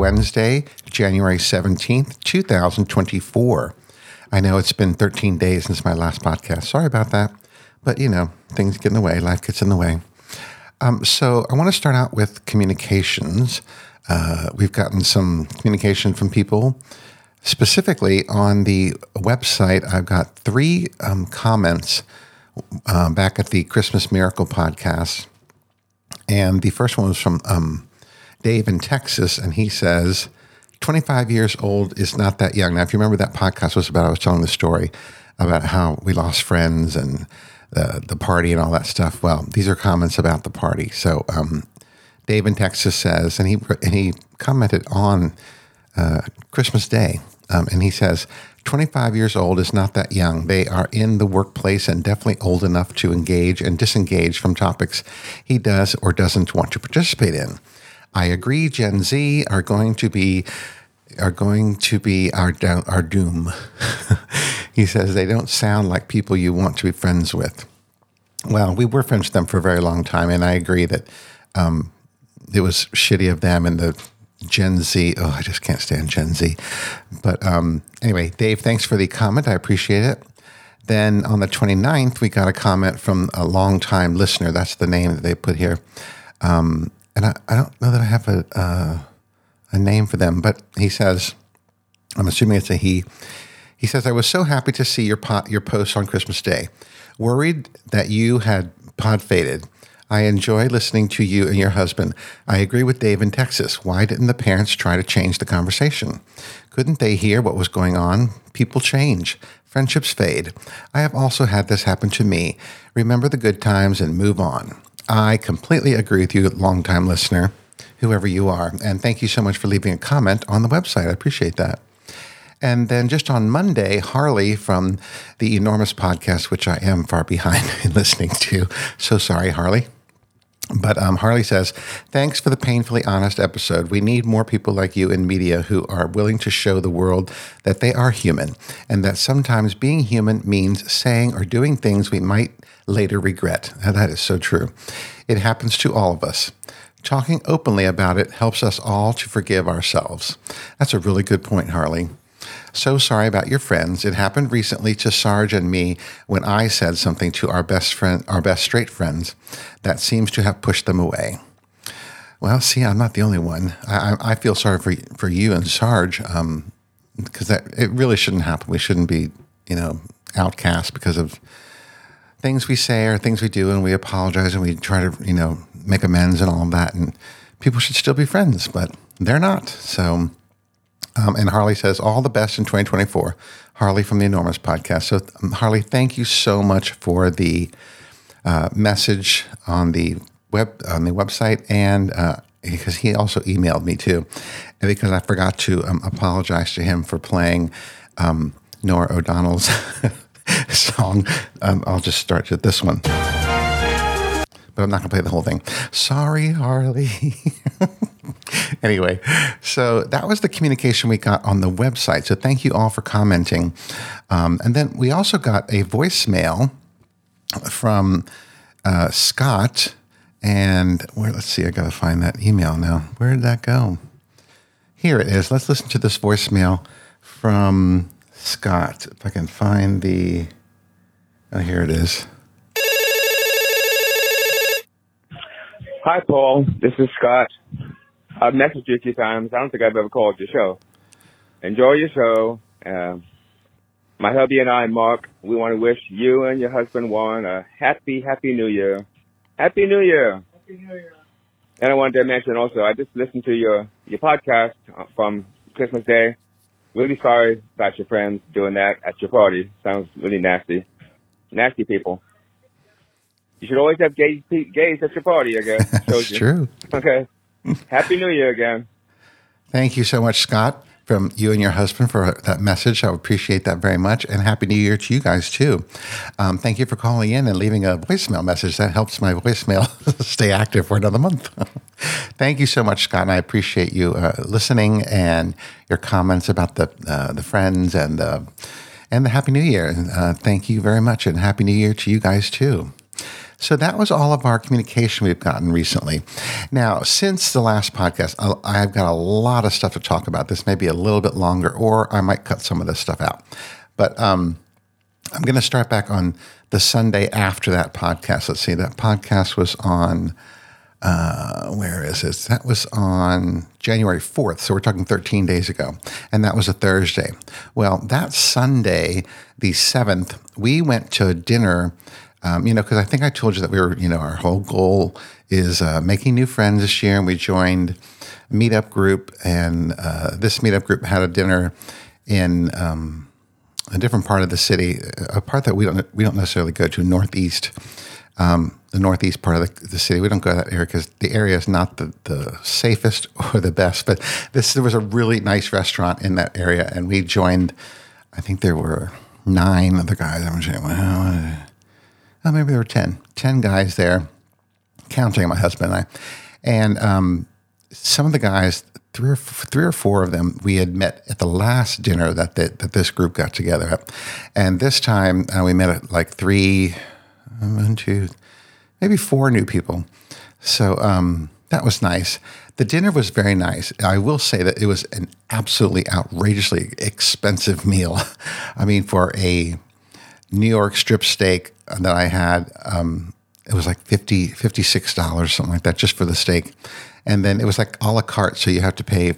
Wednesday, January 17th, 2024. I know it's been 13 days since my last podcast. Sorry about that. But, you know, things get in the way, life gets in the way. Um, so I want to start out with communications. Uh, we've gotten some communication from people. Specifically on the website, I've got three um, comments uh, back at the Christmas Miracle podcast. And the first one was from um, Dave in Texas, and he says, 25 years old is not that young. Now, if you remember that podcast was about, I was telling the story about how we lost friends and the, the party and all that stuff. Well, these are comments about the party. So, um, Dave in Texas says, and he, and he commented on uh, Christmas Day, um, and he says, 25 years old is not that young. They are in the workplace and definitely old enough to engage and disengage from topics he does or doesn't want to participate in. I agree. Gen Z are going to be are going to be our our doom. he says they don't sound like people you want to be friends with. Well, we were friends with them for a very long time, and I agree that um, it was shitty of them and the Gen Z. Oh, I just can't stand Gen Z. But um, anyway, Dave, thanks for the comment. I appreciate it. Then on the 29th, we got a comment from a longtime listener. That's the name that they put here. Um, and I, I, don't know that I have a, uh, a name for them, but he says, I'm assuming it's a he. He says, I was so happy to see your, your post on Christmas Day. Worried that you had pod faded. I enjoy listening to you and your husband. I agree with Dave in Texas. Why didn't the parents try to change the conversation? Couldn't they hear what was going on? People change. Friendships fade. I have also had this happen to me. Remember the good times and move on. I completely agree with you, longtime listener, whoever you are. And thank you so much for leaving a comment on the website. I appreciate that. And then just on Monday, Harley from the Enormous Podcast, which I am far behind in listening to. So sorry, Harley. But um, Harley says, Thanks for the painfully honest episode. We need more people like you in media who are willing to show the world that they are human and that sometimes being human means saying or doing things we might later regret. Now, that is so true. It happens to all of us. Talking openly about it helps us all to forgive ourselves. That's a really good point, Harley. So sorry about your friends. It happened recently to Sarge and me when I said something to our best friend, our best straight friends, that seems to have pushed them away. Well, see, I'm not the only one. I, I feel sorry for for you and Sarge because um, that it really shouldn't happen. We shouldn't be, you know, outcast because of things we say or things we do, and we apologize and we try to, you know, make amends and all that. And people should still be friends, but they're not. So um, and Harley says, all the best in 2024. Harley from the Enormous Podcast. So, um, Harley, thank you so much for the uh, message on the web on the website, and uh, because he also emailed me too, and because I forgot to um, apologize to him for playing um, Norah O'Donnell's song. Um, I'll just start with this one but I'm not going to play the whole thing. Sorry, Harley. anyway, so that was the communication we got on the website. So thank you all for commenting. Um, and then we also got a voicemail from uh, Scott. And where, let's see, I got to find that email now. Where did that go? Here it is. Let's listen to this voicemail from Scott. If I can find the. Oh, here it is. Hi, Paul. This is Scott. I've messaged you a few times. I don't think I've ever called your show. Enjoy your show. Uh, my hubby and I, Mark, we want to wish you and your husband Juan a happy, happy New Year. Happy New Year. Happy New Year. And I wanted to mention also, I just listened to your your podcast from Christmas Day. Really sorry about your friends doing that at your party. Sounds really nasty. Nasty people. You should always have gays, gays at your party, I guess. That's true. Okay. Happy New Year again. Thank you so much, Scott, from you and your husband for that message. I appreciate that very much. And Happy New Year to you guys, too. Um, thank you for calling in and leaving a voicemail message. That helps my voicemail stay active for another month. thank you so much, Scott. And I appreciate you uh, listening and your comments about the, uh, the friends and, uh, and the Happy New Year. Uh, thank you very much. And Happy New Year to you guys, too. So that was all of our communication we've gotten recently. Now, since the last podcast, I've got a lot of stuff to talk about. This may be a little bit longer, or I might cut some of this stuff out. But um, I'm going to start back on the Sunday after that podcast. Let's see, that podcast was on uh, where is it? That was on January 4th. So we're talking 13 days ago. And that was a Thursday. Well, that Sunday, the 7th, we went to dinner. Um, you know, because I think I told you that we were, you know, our whole goal is uh, making new friends this year. And we joined a meetup group. And uh, this meetup group had a dinner in. Um, a different part of the city, a part that we don't we don't necessarily go to, northeast, um, the northeast part of the, the, city. We don't go to that area because the area is not the, the safest or the best. But this there was a really nice restaurant in that area, and we joined. I think there were nine other guys. I'm saying, well, oh, maybe there were 10, 10 guys there, counting my husband and I, and um, some of the guys three or three or four of them we had met at the last dinner that the, that this group got together at, and this time uh, we met at like three, one, two, maybe four new people. So um, that was nice. The dinner was very nice. I will say that it was an absolutely outrageously expensive meal. I mean, for a New York strip steak that I had, um, it was like 50 $56, something like that, just for the steak and then it was like a la carte. So you have to pay,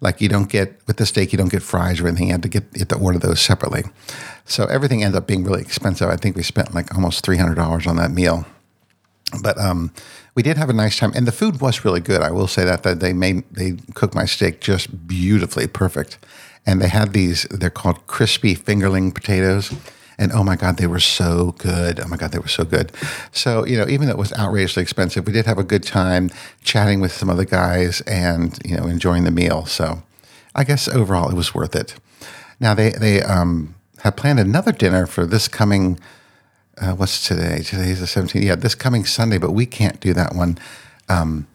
like you don't get with the steak, you don't get fries or anything. You had to get you have to order those separately. So everything ended up being really expensive. I think we spent like almost three hundred dollars on that meal. But um, we did have a nice time, and the food was really good. I will say that that they made they cooked my steak just beautifully, perfect. And they had these. They're called crispy fingerling potatoes and oh my God, they were so good. Oh my God, they were so good. So, you know, even though it was outrageously expensive, we did have a good time chatting with some other guys and, you know, enjoying the meal. So I guess overall it was worth it. Now they, they um, have planned another dinner for this coming, uh, what's today? Today is the 17th. Yeah, this coming Sunday, but we can't do that one. Um,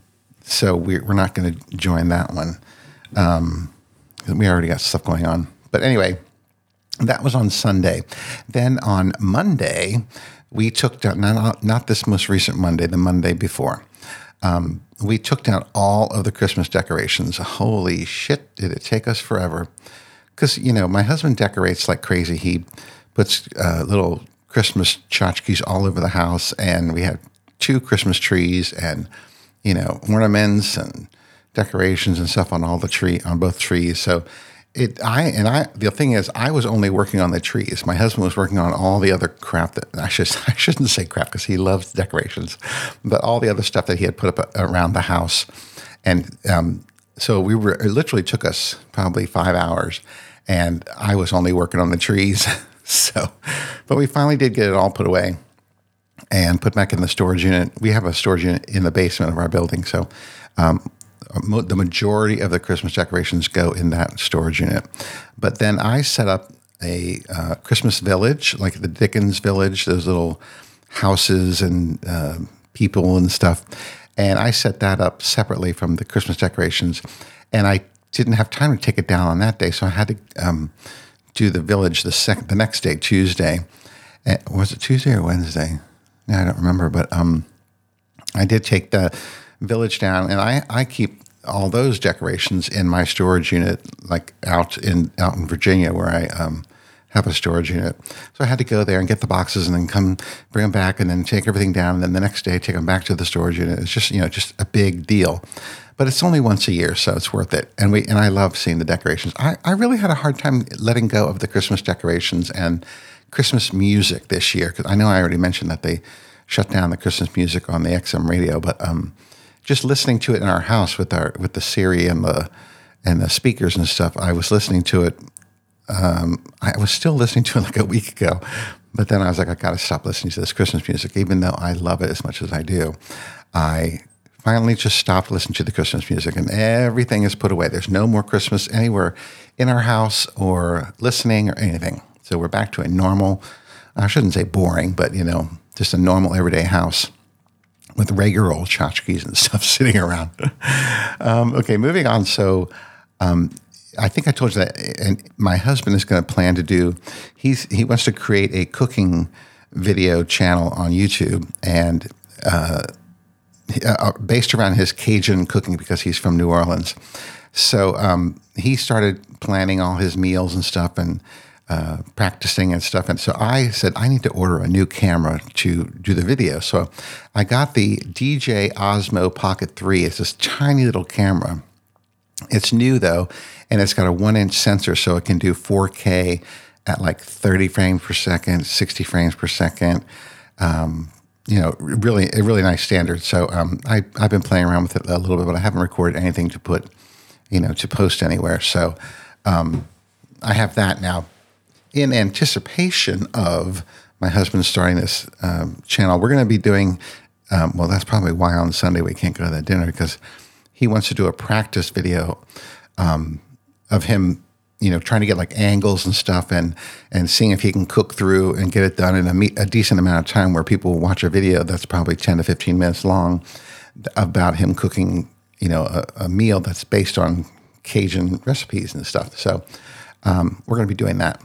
so we're, we're not going to join that one. Um, we already got stuff going on. But anyway, that was on Sunday. Then on Monday, we took down, not, not this most recent Monday, the Monday before. Um, we took down all of the Christmas decorations. Holy shit, did it take us forever? Because, you know, my husband decorates like crazy. He puts uh, little Christmas tchotchkes all over the house, and we had two Christmas trees and, you know, ornaments and decorations and stuff on all the tree, on both trees. So, it I and I the thing is I was only working on the trees. My husband was working on all the other crap that I should I shouldn't say crap because he loves decorations, but all the other stuff that he had put up around the house, and um, so we were it literally took us probably five hours, and I was only working on the trees. so, but we finally did get it all put away and put back in the storage unit. We have a storage unit in the basement of our building, so. Um, the majority of the Christmas decorations go in that storage unit. But then I set up a uh, Christmas village, like the Dickens Village, those little houses and uh, people and stuff. And I set that up separately from the Christmas decorations. And I didn't have time to take it down on that day, so I had to um, do the village the second, the next day, Tuesday. And was it Tuesday or Wednesday? I don't remember, but um, I did take the village down, and I, I keep all those decorations in my storage unit, like out in out in Virginia, where I um, have a storage unit. So I had to go there and get the boxes, and then come bring them back, and then take everything down, and then the next day take them back to the storage unit. It's just you know just a big deal, but it's only once a year, so it's worth it. And we and I love seeing the decorations. I, I really had a hard time letting go of the Christmas decorations and Christmas music this year because I know I already mentioned that they shut down the Christmas music on the XM radio, but um, just listening to it in our house with our with the Siri and the and the speakers and stuff. I was listening to it. Um, I was still listening to it like a week ago, but then I was like, I got to stop listening to this Christmas music, even though I love it as much as I do. I finally just stopped listening to the Christmas music, and everything is put away. There's no more Christmas anywhere in our house or listening or anything. So we're back to a normal. I shouldn't say boring, but you know, just a normal everyday house with regular old tchotchkes and stuff sitting around. um, okay, moving on. So, um, I think I told you that, and my husband is going to plan to do. He's he wants to create a cooking video channel on YouTube, and uh, uh, based around his Cajun cooking because he's from New Orleans. So um, he started planning all his meals and stuff and uh, practicing and stuff. And so I said, I need to order a new camera to do the video. So I got the DJI Osmo Pocket 3. It's this tiny little camera. It's new though, and it's got a one inch sensor so it can do 4K at like 30 frames per second, 60 frames per second. Um, you know, really, a really nice standard. So um, I, I've been playing around with it a little bit, but I haven't recorded anything to put, you know, to post anywhere. So um, I have that now. In anticipation of my husband starting this um, channel, we're going to be doing. Um, well, that's probably why on Sunday we can't go to that dinner because he wants to do a practice video um, of him you know, trying to get like angles and stuff and and seeing if he can cook through and get it done in a, me- a decent amount of time where people watch a video that's probably 10 to 15 minutes long about him cooking, you know, a, a meal that's based on Cajun recipes and stuff. So um, we're going to be doing that.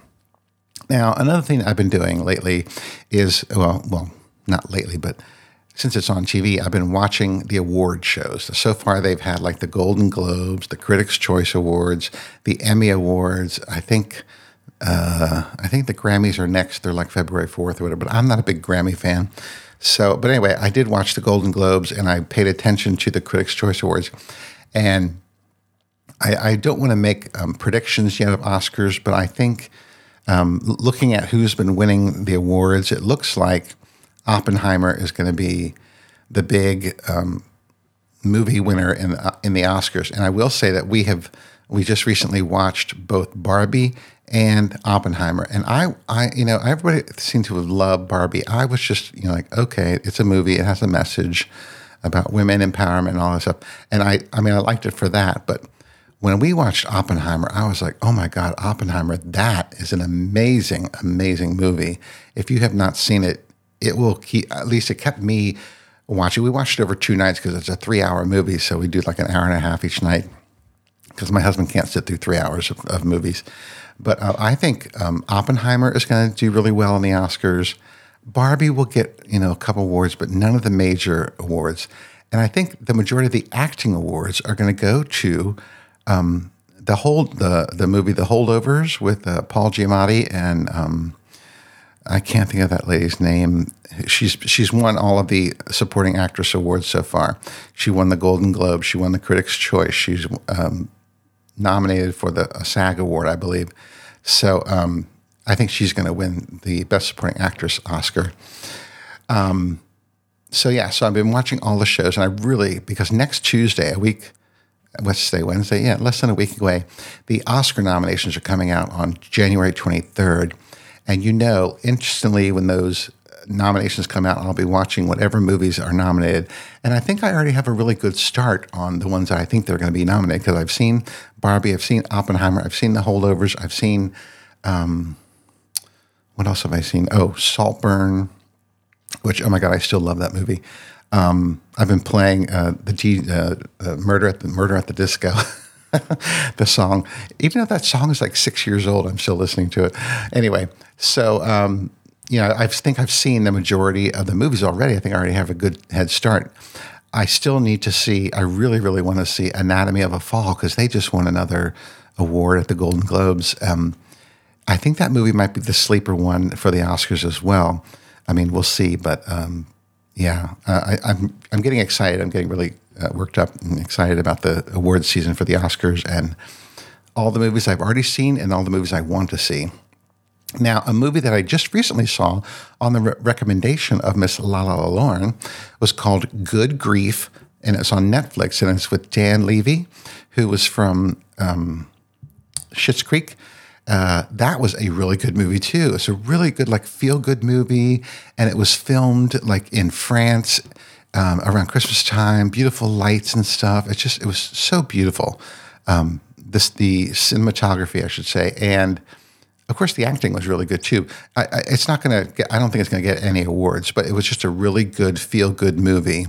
Now, another thing I've been doing lately is, well, well, not lately, but since it's on TV, I've been watching the award shows. So far, they've had like the Golden Globes, the Critics' Choice Awards, the Emmy Awards. I think, uh, I think the Grammys are next. They're like February fourth or whatever. But I'm not a big Grammy fan. So, but anyway, I did watch the Golden Globes and I paid attention to the Critics' Choice Awards, and I, I don't want to make um, predictions yet of Oscars, but I think um, looking at who's been winning the awards, it looks like Oppenheimer is going to be the big um, movie winner in the, in the Oscars. And I will say that we have we just recently watched both Barbie and Oppenheimer, and I I you know everybody seemed to have loved Barbie. I was just you know like okay, it's a movie, it has a message about women empowerment and all that stuff, and I I mean I liked it for that, but. When we watched Oppenheimer, I was like, oh my God, Oppenheimer, that is an amazing, amazing movie. If you have not seen it, it will keep at least it kept me watching. We watched it over two nights because it's a three hour movie, so we do like an hour and a half each night because my husband can't sit through three hours of, of movies. But uh, I think um, Oppenheimer is going to do really well in the Oscars. Barbie will get you know a couple awards, but none of the major awards. And I think the majority of the acting awards are going to go to um, the hold the the movie The Holdovers with uh, Paul Giamatti and um, I can't think of that lady's name. She's she's won all of the supporting actress awards so far. She won the Golden Globe. She won the Critics' Choice. She's um, nominated for the SAG award, I believe. So um, I think she's going to win the Best Supporting Actress Oscar. Um, so yeah, so I've been watching all the shows, and I really because next Tuesday, a week, today, Wednesday? Yeah, less than a week away, the Oscar nominations are coming out on January twenty third. And you know instantly when those nominations come out, I'll be watching whatever movies are nominated. And I think I already have a really good start on the ones that I think they're going to be nominated because I've seen Barbie, I've seen Oppenheimer, I've seen The Holdovers, I've seen, um, what else have I seen? Oh, Saltburn, which, oh my God, I still love that movie. Um, I've been playing uh, the G, uh, uh, Murder at the Murder at the Disco. the song, even though that song is like six years old, I'm still listening to it. Anyway, so um, you know, I think I've seen the majority of the movies already. I think I already have a good head start. I still need to see. I really, really want to see Anatomy of a Fall because they just won another award at the Golden Globes. Um, I think that movie might be the sleeper one for the Oscars as well. I mean, we'll see, but um, yeah, uh, I, I'm I'm getting excited. I'm getting really uh, worked up and excited about the awards season for the Oscars and all the movies I've already seen and all the movies I want to see. Now, a movie that I just recently saw on the re- recommendation of Miss Lala Lauren was called Good Grief, and it's on Netflix, and it's with Dan Levy, who was from um, Schitt's Creek. Uh, that was a really good movie too. It's a really good, like, feel good movie, and it was filmed like in France um, around Christmas time, beautiful lights and stuff. It's just it was so beautiful. Um, this the cinematography, I should say, and of course the acting was really good too. I, I, it's not to get. I don't think it's to get any awards, but it was just a really good feel good movie,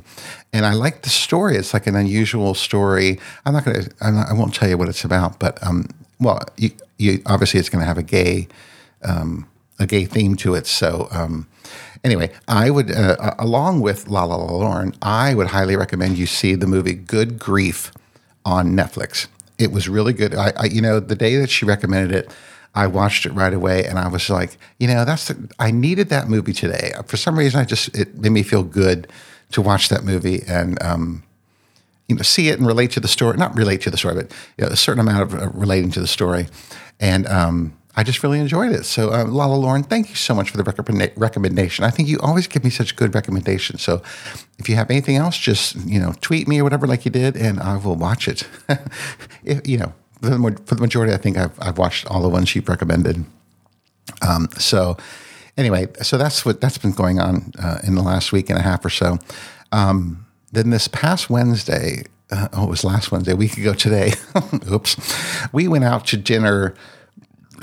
and I like the story. It's like an unusual story. I'm not going to. I won't tell you what it's about, but um, well, you, you, obviously it's going to have a gay um, a gay theme to it. So um, Anyway, I would, uh, along with La La La Lauren, I would highly recommend you see the movie Good Grief on Netflix. It was really good. I, I you know, the day that she recommended it, I watched it right away, and I was like, you know, that's the, I needed that movie today. For some reason, I just it made me feel good to watch that movie and um, you know see it and relate to the story. Not relate to the story, but you know, a certain amount of uh, relating to the story. And um, I just really enjoyed it. So, uh, Lala Lauren, thank you so much for the recommenda- recommendation. I think you always give me such good recommendations. So, if you have anything else, just you know, tweet me or whatever, like you did, and I will watch it. if, you know, for the, for the majority, I think I've, I've watched all the ones you've recommended. Um, so, anyway, so that's what that's been going on uh, in the last week and a half or so. Um, then this past Wednesday, uh, oh, it was last Wednesday, a week ago today. oops, we went out to dinner.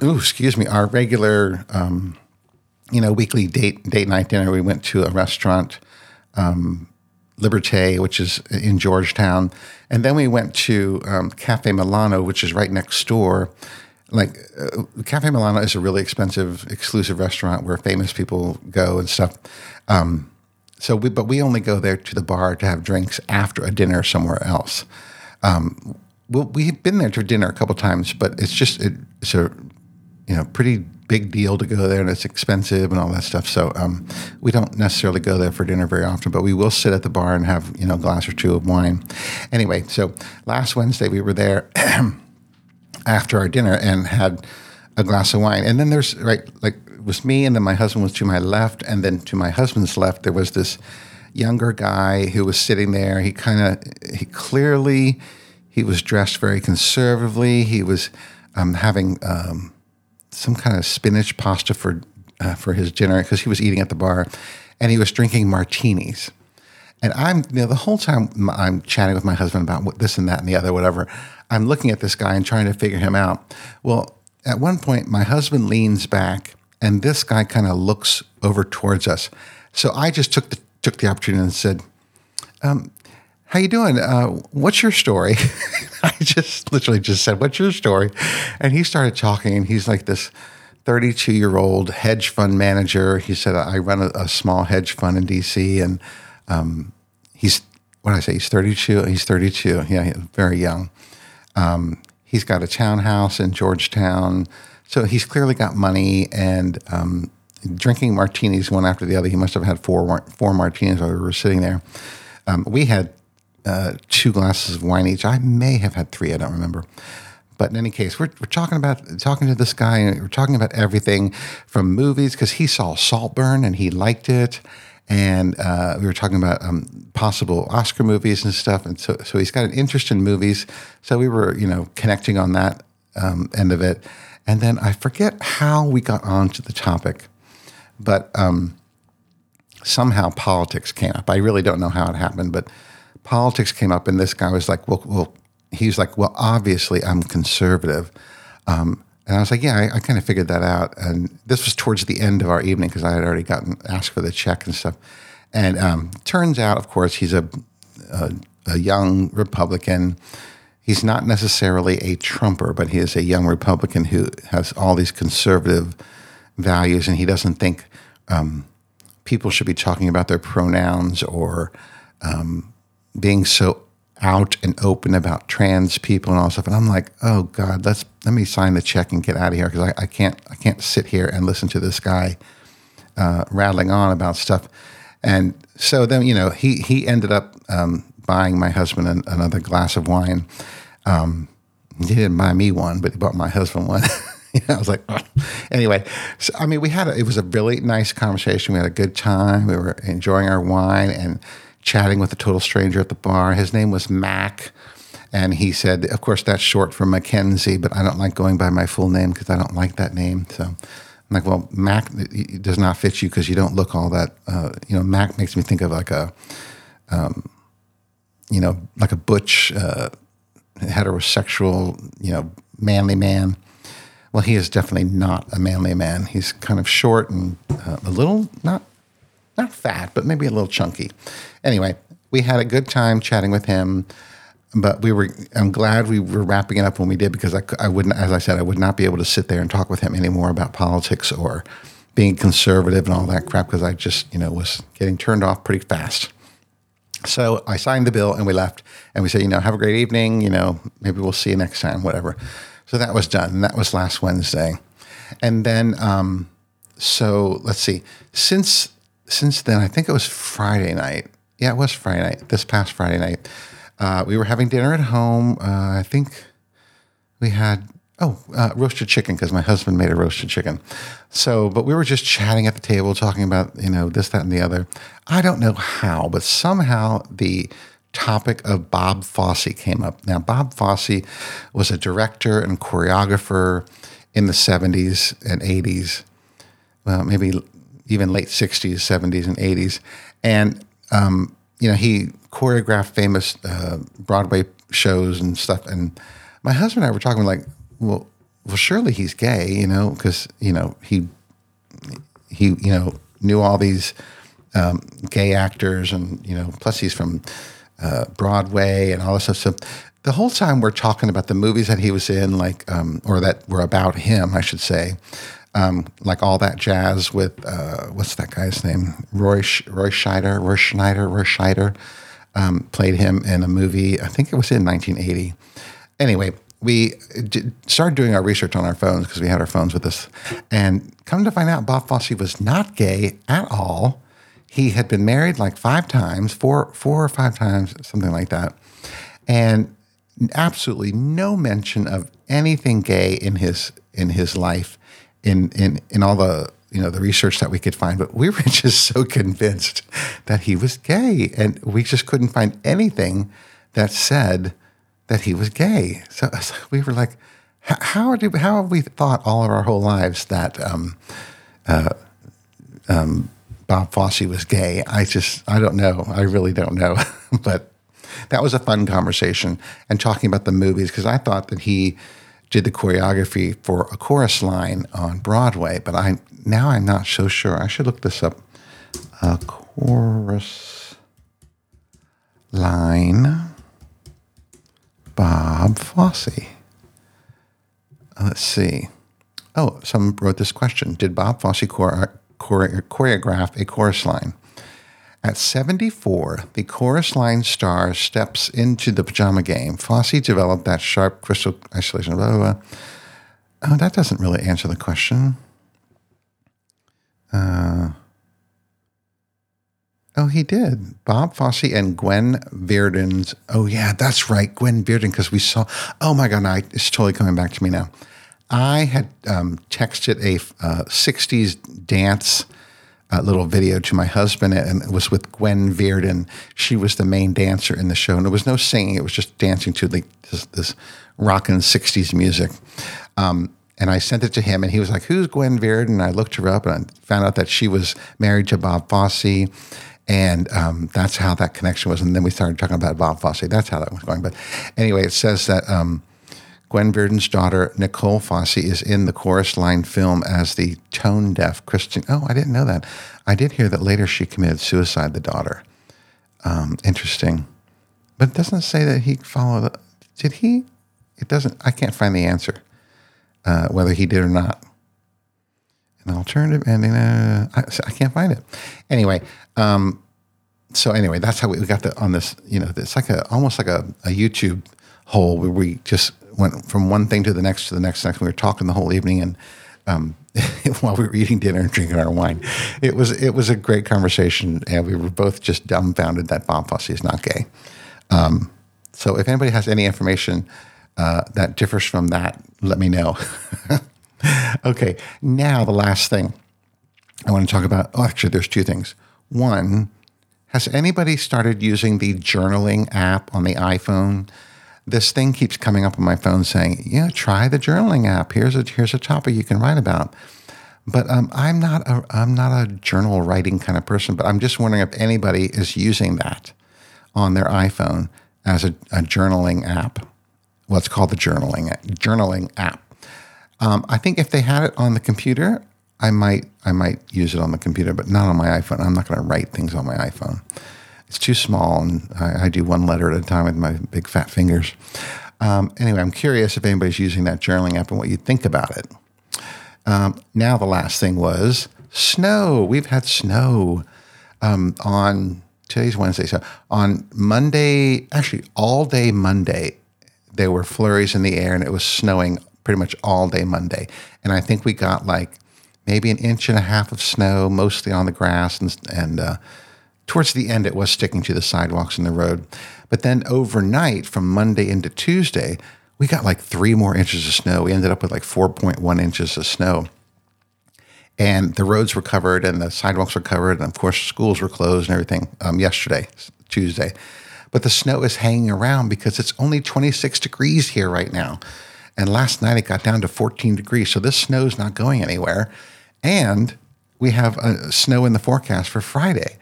Ooh, excuse me, our regular, um, you know, weekly date date night dinner. We went to a restaurant. Um, Liberté, which is in Georgetown. And then we went to um, Cafe Milano, which is right next door. Like, uh, Cafe Milano is a really expensive, exclusive restaurant where famous people go and stuff. Um, so, we, but we only go there to the bar to have drinks after a dinner somewhere else. Um, well, we've been there to dinner a couple times, but it's just it, it's a you know pretty big deal to go there and it's expensive and all that stuff. So um, we don't necessarily go there for dinner very often, but we will sit at the bar and have you know a glass or two of wine. Anyway, so last Wednesday we were there after our dinner and had a glass of wine, and then there's right like was me, and then my husband was to my left, and then to my husband's left there was this younger guy who was sitting there. He kind of he clearly he was dressed very conservatively. He was um, having um, some kind of spinach pasta for uh, for his dinner because he was eating at the bar, and he was drinking martinis. And I'm you know the whole time I'm chatting with my husband about what, this and that and the other whatever. I'm looking at this guy and trying to figure him out. Well, at one point, my husband leans back, and this guy kind of looks over towards us. So I just took the took the opportunity and said, um, "How you doing? Uh, what's your story?" I just literally just said, "What's your story?" And he started talking, he's like this 32 year old hedge fund manager. He said, "I run a, a small hedge fund in DC," and um, he's what did I say? He's 32. He's 32. Yeah, very young. Um, he's got a townhouse in Georgetown, so he's clearly got money and. Um, drinking martinis one after the other. He must have had four four martinis while we were sitting there. Um, we had uh, two glasses of wine each. I may have had three. I don't remember. But in any case, we're, we're talking about talking to this guy, and we're talking about everything from movies because he saw Saltburn and he liked it, and uh, we were talking about um, possible Oscar movies and stuff. And so, so he's got an interest in movies. So we were, you know, connecting on that um, end of it. And then I forget how we got onto the topic, but um, somehow politics came up. I really don't know how it happened, but politics came up, and this guy was like, "Well, well," he's like, "Well, obviously, I'm conservative." Um, and I was like, "Yeah, I, I kind of figured that out." And this was towards the end of our evening because I had already gotten asked for the check and stuff. And um, turns out, of course, he's a, a, a young Republican. He's not necessarily a Trumper, but he is a young Republican who has all these conservative values, and he doesn't think um, people should be talking about their pronouns or um, being so out and open about trans people and all stuff. And I'm like, oh God, let's let me sign the check and get out of here because I, I, can't I can't sit here and listen to this guy uh, rattling on about stuff. And so then you know he he ended up um, buying my husband an, another glass of wine. Um, he didn't buy me one, but he bought my husband one. I was like, oh. anyway. So I mean, we had a, it was a really nice conversation. We had a good time. We were enjoying our wine and chatting with a total stranger at the bar. His name was Mac. And he said, of course, that's short for Mackenzie, but I don't like going by my full name because I don't like that name. So I'm like, well, Mac does not fit you because you don't look all that. Uh, you know, Mac makes me think of like a, um, you know, like a butch, uh, heterosexual, you know, manly man. Well, he is definitely not a manly man. He's kind of short and uh, a little not not fat, but maybe a little chunky. Anyway, we had a good time chatting with him, but we were. I'm glad we were wrapping it up when we did because I, I wouldn't, as I said, I would not be able to sit there and talk with him anymore about politics or being conservative and all that crap because I just, you know, was getting turned off pretty fast. So I signed the bill and we left and we said, you know, have a great evening. You know, maybe we'll see you next time, whatever. So that was done. And that was last Wednesday. And then, um, so let's see, since, since then, I think it was Friday night. Yeah, it was Friday night, this past Friday night. Uh, we were having dinner at home. Uh, I think we had oh uh, roasted chicken because my husband made a roasted chicken. So, but we were just chatting at the table, talking about you know this, that, and the other. I don't know how, but somehow the topic of Bob Fosse came up. Now, Bob Fosse was a director and choreographer in the 70s and 80s, well, maybe even late 60s, 70s, and 80s. And, um, you know, he choreographed famous uh, Broadway shows and stuff. And my husband and I were talking like, well, well, surely he's gay, you know, because you know he he you know knew all these um, gay actors, and you know, plus he's from uh, Broadway and all this stuff. So the whole time we're talking about the movies that he was in, like um, or that were about him, I should say. Um, like all that jazz with uh, what's that guy's name? Roy Sh- Roy Scheider, Roy Schneider, Roy Scheider um, played him in a movie. I think it was in 1980. Anyway, we started doing our research on our phones because we had our phones with us, and come to find out, Bob Fosse was not gay at all. He had been married like five times, four, four or five times, something like that, and absolutely no mention of anything gay in his in his life in in in all the you know the research that we could find. But we were just so convinced that he was gay. And we just couldn't find anything that said that he was gay. So we were like how do how have we thought all of our whole lives that um, uh, um, Bob Fosse was gay? I just I don't know. I really don't know. But that was a fun conversation. And talking about the movies because I thought that he did the choreography for a chorus line on Broadway, but I now I'm not so sure. I should look this up. A chorus line, Bob Fosse. Uh, let's see. Oh, someone wrote this question: Did Bob Fosse chore- chore- choreograph a chorus line? At 74, the chorus line star steps into the pajama game. Fosse developed that sharp crystal isolation. Blah, blah, blah. Oh, that doesn't really answer the question. Uh, oh, he did. Bob Fosse and Gwen Verdon's. Oh, yeah, that's right. Gwen Verdon, because we saw. Oh, my God, I, it's totally coming back to me now. I had um, texted a uh, 60s dance uh, little video to my husband, and it was with Gwen Verdon. She was the main dancer in the show, and there was no singing; it was just dancing to like this, this rockin' '60s music. Um, and I sent it to him, and he was like, "Who's Gwen Verdon?" And I looked her up, and I found out that she was married to Bob Fosse, and um, that's how that connection was. And then we started talking about Bob Fosse. That's how that was going. But anyway, it says that. Um, Gwen Verdon's daughter, Nicole Fosse, is in the chorus line film as the tone deaf Christian. Oh, I didn't know that. I did hear that later she committed suicide, the daughter. Um, interesting. But it doesn't say that he followed. Did he? It doesn't. I can't find the answer, uh, whether he did or not. An alternative ending. Uh, I, I, can't find it. Anyway, um, so anyway, that's how we, got the on this. You know, it's like a almost like a, a YouTube hole where we just went from one thing to the next to the next. Next, we were talking the whole evening, and um, while we were eating dinner and drinking our wine, it was it was a great conversation, and we were both just dumbfounded that Bob Fosse is not gay. Um, so, if anybody has any information uh, that differs from that, let me know. okay, now the last thing I want to talk about. Oh, actually, there's two things. One, has anybody started using the journaling app on the iPhone? this thing keeps coming up on my phone saying, "Yeah, try the journaling app. Here's a here's a topic you can write about." But um, I'm not a I'm not a journal writing kind of person. But I'm just wondering if anybody is using that on their iPhone as a, a journaling app. What's called the journaling journaling app. Um, I think if they had it on the computer, I might I might use it on the computer, but not on my iPhone. I'm not going to write things on my iPhone. It's too small, and I, I, do one letter at a time with my big fat fingers. Um, anyway, I'm curious if anybody's using that journaling app and what you think about it. Um, now, the last thing was snow. We've had snow um, on today's Wednesday. So on Monday, actually all day Monday, there were flurries in the air and it was snowing pretty much all day Monday. And I think we got like maybe an inch and a half of snow, mostly on the grass and and uh, towards the end it was sticking to the sidewalks and the road. But then overnight, from Monday into Tuesday, we got like three more inches of snow. We ended up with like 4.1 inches of snow. And the roads were covered and the sidewalks were covered. And of course, schools were closed and everything um, yesterday, Tuesday. But the snow is hanging around because it's only 26 degrees here right now. And last night it got down to 14 degrees. So this snow is not going anywhere. And we have a snow in the forecast for Friday.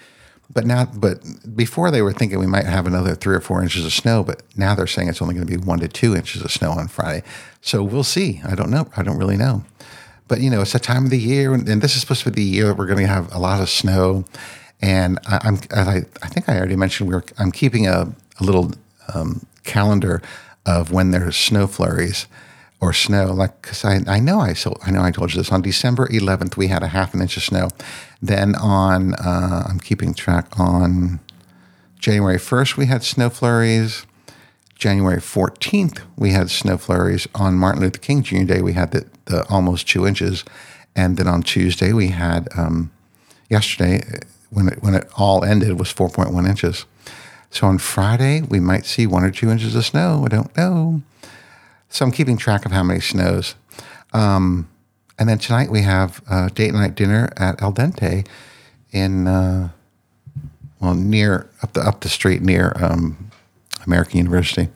But now, but before they were thinking we might have another three or four inches of snow, but now they're saying it's only going to be one to two inches of snow on Friday. So we'll see. I don't know. I don't really know. But you know, it's a time of the year, and, this is supposed to be the year that we're going to have a lot of snow. And I, am I, I think I already mentioned we are I'm keeping a, a little um, calendar of when there's snow flurries or snow. Like, because I, I know I so I know I told you this on December 11th we had a half an inch of snow. Then on uh, I'm keeping track on January 1st we had snow flurries. January 14th we had snow flurries. On Martin Luther King Jr. Day we had the, the almost two inches, and then on Tuesday we had um, yesterday when it, when it all ended was 4.1 inches. So on Friday we might see one or two inches of snow. I don't know. So I'm keeping track of how many snows. Um, and then tonight we have uh, date night dinner at Al Dente in uh, well near up the up the street near um, American University.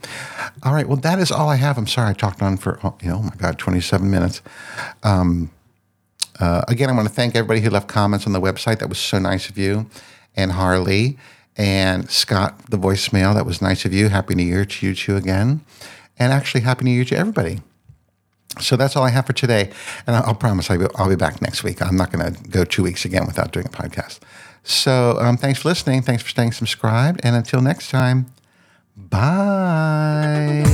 All right, well that is all I have. I'm sorry I talked on for oh, you know oh my god 27 minutes. Um, uh, again, I want to thank everybody who left comments on the website. That was so nice of you, and Harley and Scott, the voicemail. That was nice of you. Happy New Year to you too again and actually Happy New Year to everybody. So that's all I have for today. And I'll, promise I'll be, I'll be back next week. I'm not going to go two weeks again without doing a podcast. So um, thanks for listening. Thanks for staying subscribed. And until next time, bye.